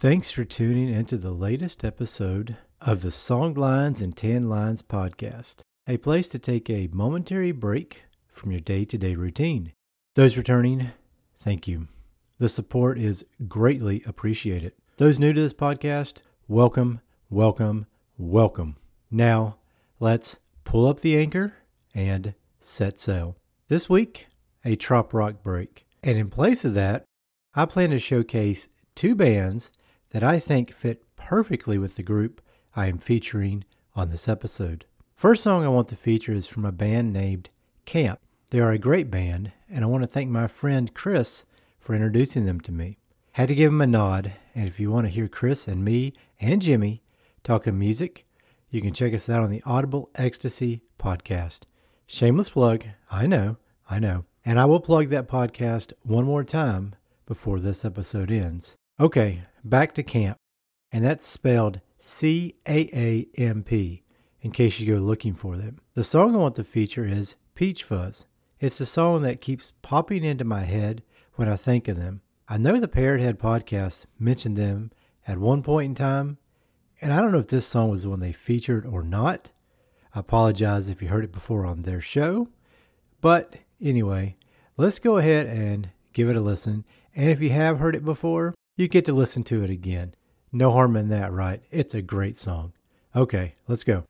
Thanks for tuning into the latest episode of the Songlines and Tan Lines podcast, a place to take a momentary break from your day to day routine. Those returning, thank you. The support is greatly appreciated. Those new to this podcast, welcome, welcome, welcome. Now, let's pull up the anchor and set sail. This week, a trop rock break. And in place of that, I plan to showcase two bands that I think fit perfectly with the group I am featuring on this episode. First song I want to feature is from a band named Caamp. They are a great band, and I want to thank my friend Chris for introducing them to me. Had to give him a nod, and if you want to hear Chris and me and Jimmy talking music, you can check us out on the Audible Ecstasy podcast. Shameless plug, I know, I know. And I will plug that podcast one more time before this episode ends. Okay, back to Caamp. And that's spelled C A A M P in case you go looking for them. The song I want to feature is Peach Fuzz. It's a song that keeps popping into my head when I think of them. I know the Parrot Head podcast mentioned them at one point in time, and I don't know if this song was the one they featured or not. I apologize if you heard it before on their show. But anyway, let's go ahead and give it a listen. And if you have heard it before, you get to listen to it again. No harm in that, right? It's a great song. Okay, let's go.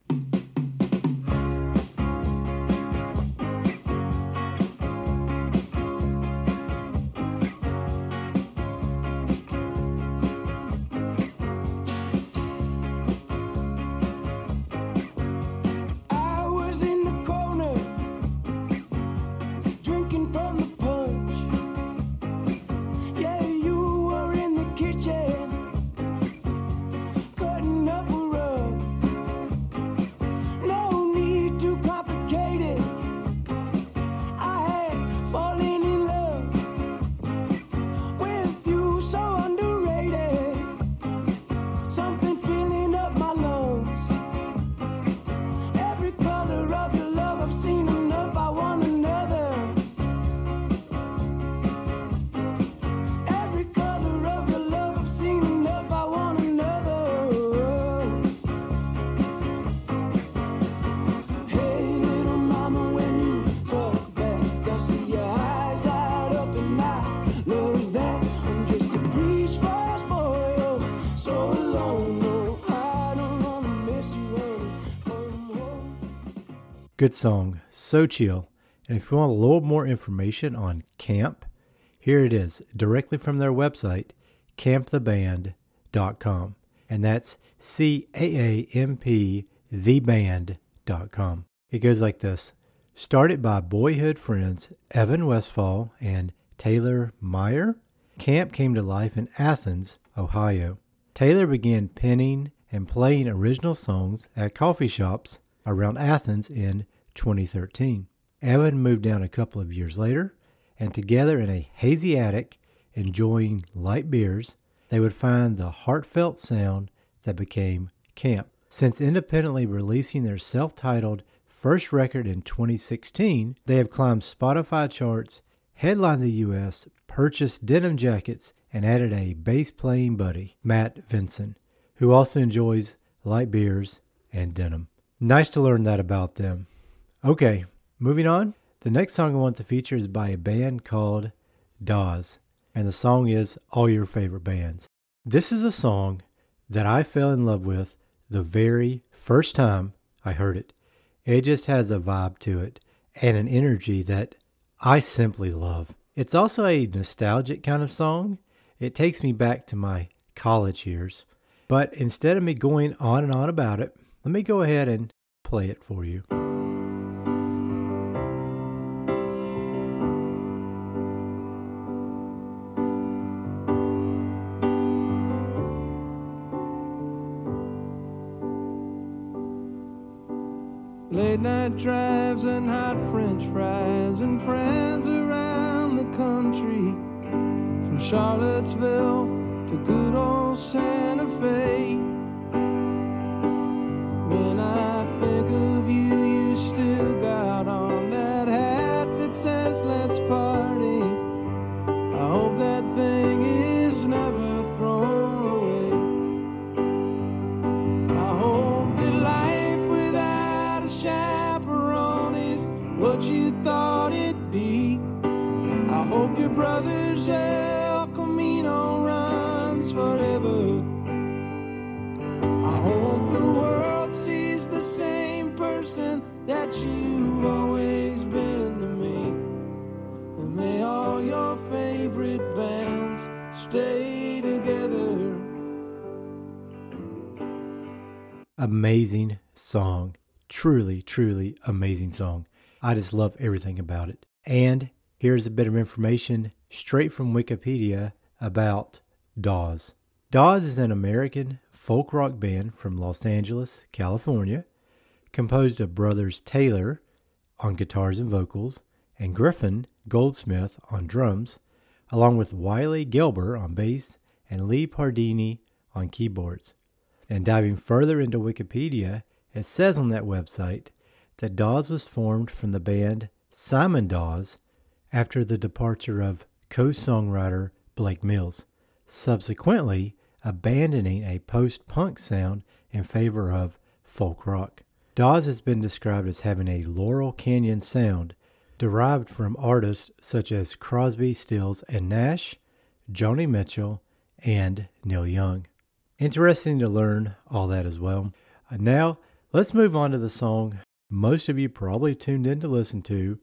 Good song, so chill. And if you want a little more information on Caamp, here it is directly from their website, caamptheband.com. And that's C A A M P, theband.com. It goes like this Started by boyhood friends Evan Westfall and Taylor Meier, Caamp came to life in Athens, Ohio. Taylor began penning and playing original songs at coffee shops around Athens in 2013. Evan moved down a couple of years later, and together in a hazy attic, enjoying light beers, they would find the heartfelt sound that became Caamp. Since independently releasing their self titled first record in 2016, they have climbed Spotify charts, headlined the US, purchased denim jackets, and added a bass playing buddy, Matt Vinson, who also enjoys light beers and denim. Nice to learn that about them. Okay, moving on. The next song I want to feature is by a band called Dawes, and the song is All Your Favorite Bands. This is a song that I fell in love with the very first time I heard it. It just has a vibe to it and an energy that I simply love. It's also a nostalgic kind of song. It takes me back to my college years. But instead of me going on and on about it, let me go ahead and play it for you. Late night drives and hot french fries and friends around the country. From Charlottesville to good old Santa Fe. Thought it'd be. I hope your brother's El Camino runs forever. I hope the world sees the same person that you've always been to me. And may all your favorite bands stay together. Amazing song. Truly, truly amazing song. I just love everything about it. And here's a bit of information straight from Wikipedia about Dawes. Dawes is an American folk rock band from Los Angeles, California, composed of brothers Taylor on guitars and vocals and Griffin Goldsmith on drums, along with Wylie Gelber on bass and Lee Pardini on keyboards. And diving further into Wikipedia, it says on that website that Dawes was formed from the band Simon Dawes after the departure of co songwriter Blake Mills, subsequently abandoning a post punk sound in favor of folk rock. Dawes has been described as having a Laurel Canyon sound derived from artists such as Crosby, Stills, and Nash, Joni Mitchell, and Neil Young. Interesting to learn all that as well. Now, let's move on to the song most of you probably tuned in to listen to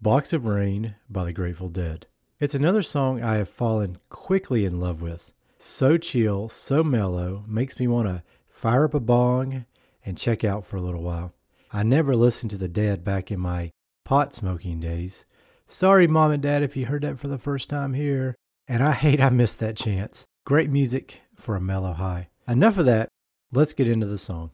Box of Rain by the Grateful Dead. It's another song I have fallen quickly in love with. So chill, so mellow, makes me want to fire up a bong and check out for a little while. I never listened to the Dead back in my pot smoking days. Sorry, Mom and Dad, if you heard that for the first time here. And I hate I missed that chance. Great music for a mellow high. Enough of that. Let's get into the song.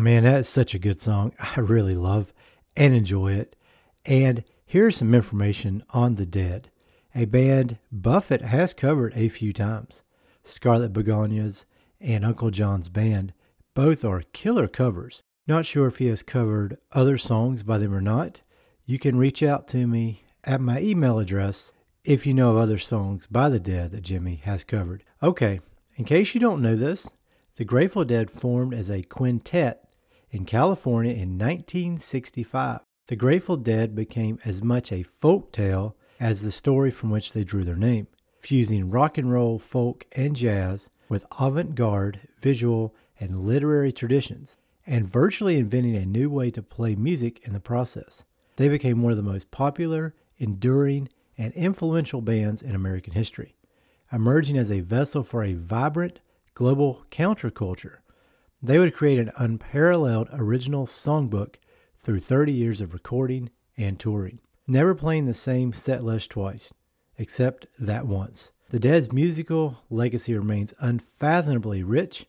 Man, that is such a good song. I really love and enjoy it. And here's some information on The Dead, a band Buffett has covered a few times. Scarlet Begonias and Uncle John's Band both are killer covers. Not sure if he has covered other songs by them or not. You can reach out to me at my email address if you know of other songs by The Dead that Jimmy has covered. Okay, in case you don't know this, the Grateful Dead formed as a quintet in California in 1965. The Grateful Dead became as much a folk tale as the story from which they drew their name, fusing rock and roll, folk, and jazz with avant garde, visual, and literary traditions, and virtually inventing a new way to play music in the process. They became one of the most popular, enduring, and influential bands in American history, emerging as a vessel for a vibrant global counterculture. They would create an unparalleled original songbook through 30 years of recording and touring, never playing the same set list twice, except that once. The Dead's musical legacy remains unfathomably rich,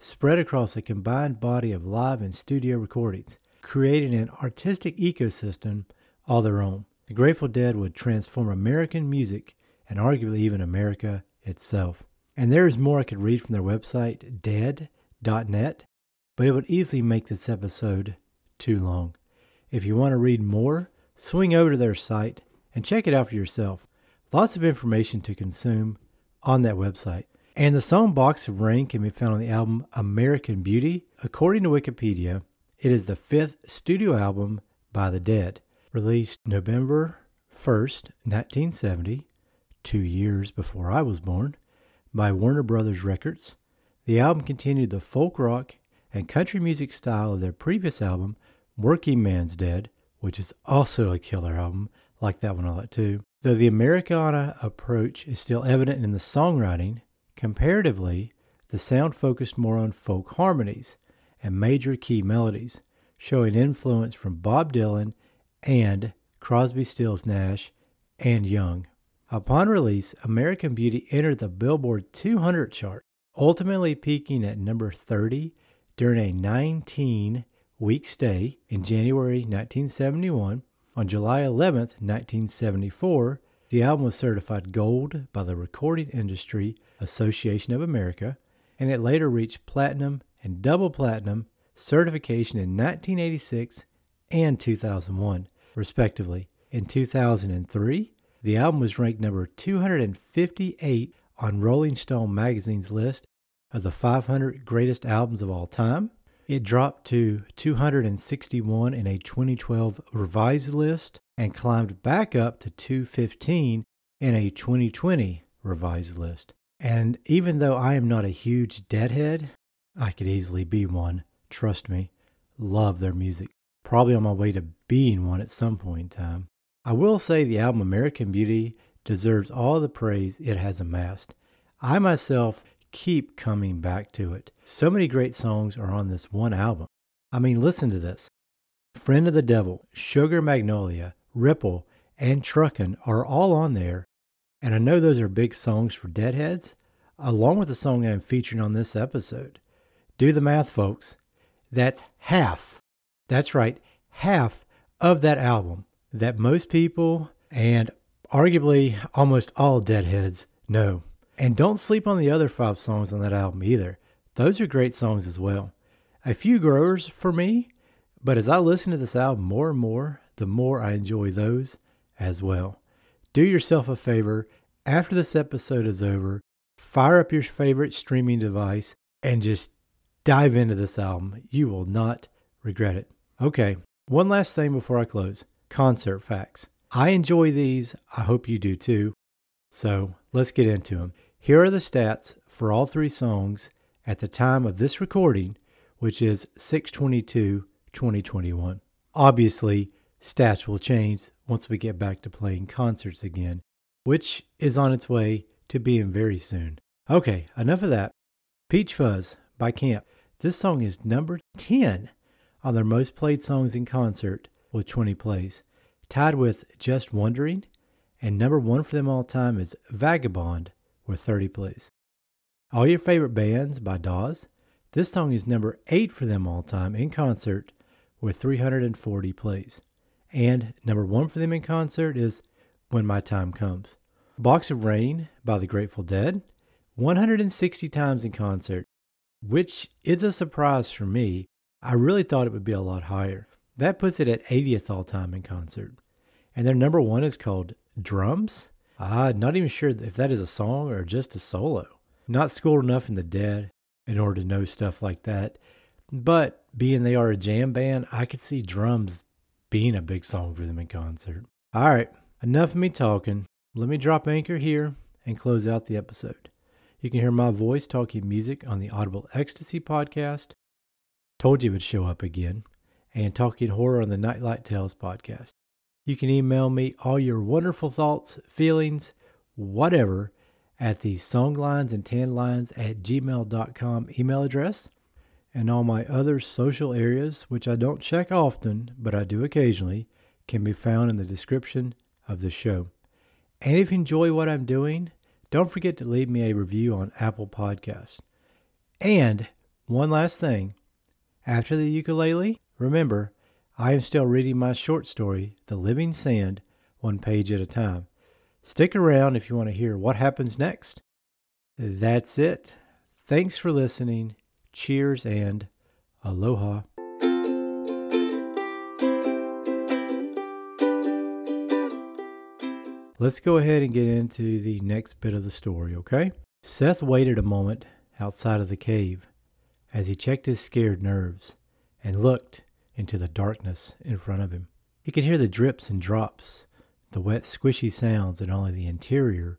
spread across a combined body of live and studio recordings, creating an artistic ecosystem all their own. The Grateful Dead would transform American music and arguably even America itself. And there is more I could read from their website, dead.net, but it would easily make this episode too long. If you want to read more, swing over to their site and check it out for yourself. Lots of information to consume on that website. And the song Box of Rain can be found on the album American Beauty. According to Wikipedia, it is the fifth studio album by The Dead, released November 1st, 1970, two years before I was born, by Warner Brothers Records. The album continued the folk rock and country music style of their previous album, Workingman's Dead, which is also a killer album, like that one a lot too. Though the Americana approach is still evident in the songwriting, comparatively, the sound focused more on folk harmonies and major key melodies, showing influence from Bob Dylan and Crosby, Stills, Nash, and Young. Upon release, American Beauty entered the Billboard 200 chart, ultimately peaking at number 30 during a 19 week stay in January 1971. On July 11, 1974, the album was certified gold by the Recording Industry Association of America, and it later reached platinum and double platinum certification in 1986 and 2001, respectively. In 2003, the album was ranked number 258 on Rolling Stone magazine's list of the 500 greatest albums of all time. It dropped to 261 in a 2012 revised list and climbed back up to 215 in a 2020 revised list. And even though I am not a huge Deadhead, I could easily be one. Trust me. Love their music. Probably on my way to being one at some point in time. I will say the album American Beauty deserves all the praise it has amassed. I myself keep coming back to it. So many great songs are on this one album. I mean, listen to this Friend of the Devil, Sugar Magnolia, Ripple, and Truckin' are all on there. And I know those are big songs for Deadheads, along with the song I'm featuring on this episode. Do the math, folks. That's half. That's right, half of that album that most people and arguably almost all Deadheads know. And don't sleep on the other five songs on that album either. Those are great songs as well. A few growers for me, but as I listen to this album more and more, the more I enjoy those as well. Do yourself a favor after this episode is over, fire up your favorite streaming device and just dive into this album. You will not regret it. Okay, one last thing before I close concert facts. I enjoy these. I hope you do too. So let's get into them. Here are the stats for all three songs at the time of this recording, which is 622 2021. Obviously, stats will change once we get back to playing concerts again, which is on its way to being very soon. Okay, enough of that. Peach Fuzz by Caamp. This song is number 10 on their most played songs in concert with 20 plays, tied with Just Wondering, and number one for them all time is Vagabond with 30 plays. All Your Favorite Bands by Dawes. This song is number 8 for them all time in concert with 340 plays. And number 1 for them in concert is When My Time Comes. Box of Rain by the Grateful Dead, 160 times in concert, which is a surprise for me. I really thought it would be a lot higher. That puts it at 80th all time in concert. And their number one is called Drums I'm not even sure if that is a song or just a solo. Not schooled enough in the dead in order to know stuff like that. But being they are a jam band, I could see drums being a big song for them in concert. All right, enough of me talking. Let me drop anchor here and close out the episode. You can hear my voice talking music on the Audible Ecstasy podcast. Told you it would show up again. And talking horror on the Nightlight Tales podcast. You can email me all your wonderful thoughts, feelings, whatever, at the songlines and tanlines at gmail.com email address. And all my other social areas, which I don't check often, but I do occasionally, can be found in the description of the show. And if you enjoy what I'm doing, don't forget to leave me a review on Apple Podcasts. And one last thing after the ukulele, remember, I am still reading my short story, The Living Sand, one page at a time. Stick around if you want to hear what happens next. That's it. Thanks for listening. Cheers and aloha. let's go ahead and get into the next bit of the story, okay? Seth waited a moment outside of the cave as he checked his scared nerves and looked into the darkness in front of him. He could hear the drips and drops, the wet, squishy sounds that only the interior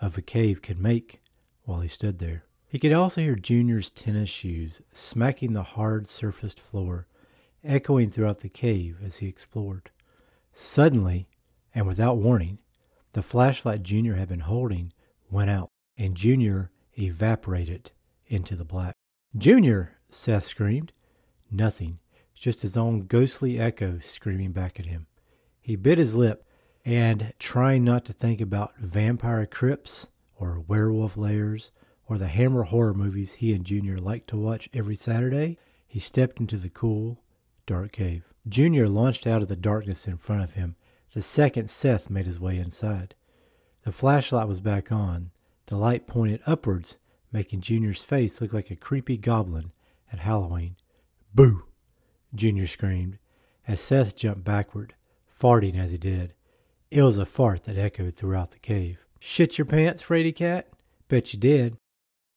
of a cave could make while he stood there. He could also hear Junior's tennis shoes smacking the hard surfaced floor, echoing throughout the cave as he explored. Suddenly, and without warning, the flashlight Junior had been holding went out, and Junior evaporated into the black. Junior! Seth screamed. Nothing, just his own ghostly echo screaming back at him. He bit his lip and, trying not to think about vampire crypts or werewolf lairs or the Hammer horror movies he and Junior liked to watch every Saturday, he stepped into the cool, dark cave. Junior launched out of the darkness in front of him the second Seth made his way inside. The flashlight was back on, the light pointed upwards, making Junior's face look like a creepy goblin at Halloween. Boo! Junior screamed as Seth jumped backward, farting as he did. It was a fart that echoed throughout the cave. Shit your pants, Frady Cat? Bet you did.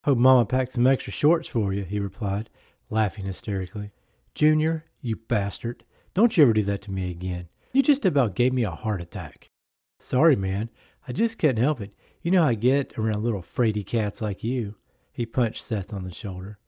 Hope Mama packed some extra shorts for you, he replied, laughing hysterically. Junior, you bastard, don't you ever do that to me again. You just about gave me a heart attack. Sorry, man. I just couldn't help it. You know how I get around little fraidy cats like you. He punched Seth on the shoulder.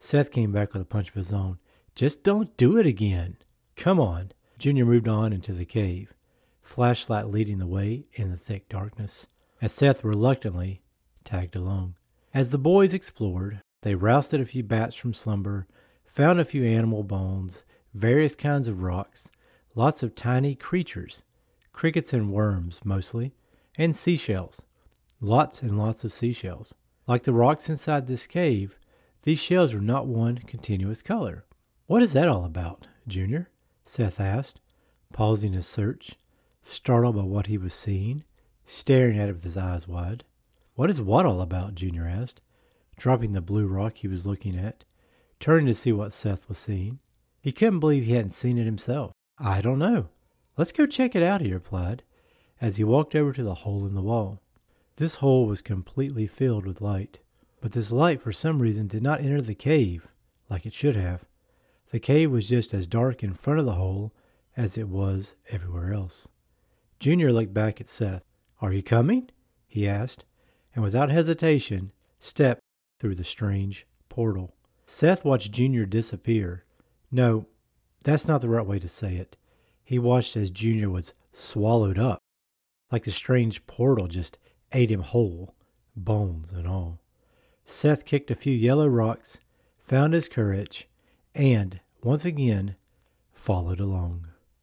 Seth came back with a punch of his own. Just don't do it again. Come on. Junior moved on into the cave, flashlight leading the way in the thick darkness, as Seth reluctantly tagged along. As the boys explored, they rousted a few bats from slumber, found a few animal bones, various kinds of rocks, Lots of tiny creatures, crickets and worms mostly, and seashells. Lots and lots of seashells. Like the rocks inside this cave, these shells were not one continuous color. What is that all about, Junior? Seth asked, pausing his search, startled by what he was seeing, staring at it with his eyes wide. What is what all about? Junior asked, dropping the blue rock he was looking at, turning to see what Seth was seeing. He couldn't believe he hadn't seen it himself. I don't know. Let's go check it out, he replied, as he walked over to the hole in the wall. This hole was completely filled with light, but this light for some reason did not enter the cave like it should have. The cave was just as dark in front of the hole as it was everywhere else. Junior looked back at Seth. Are you coming? he asked, and without hesitation stepped through the strange portal. Seth watched Junior disappear. No, that's not the right way to say it. He watched as Junior was swallowed up, like the strange portal just ate him whole, bones and all. Seth kicked a few yellow rocks, found his courage, and, once again, followed along.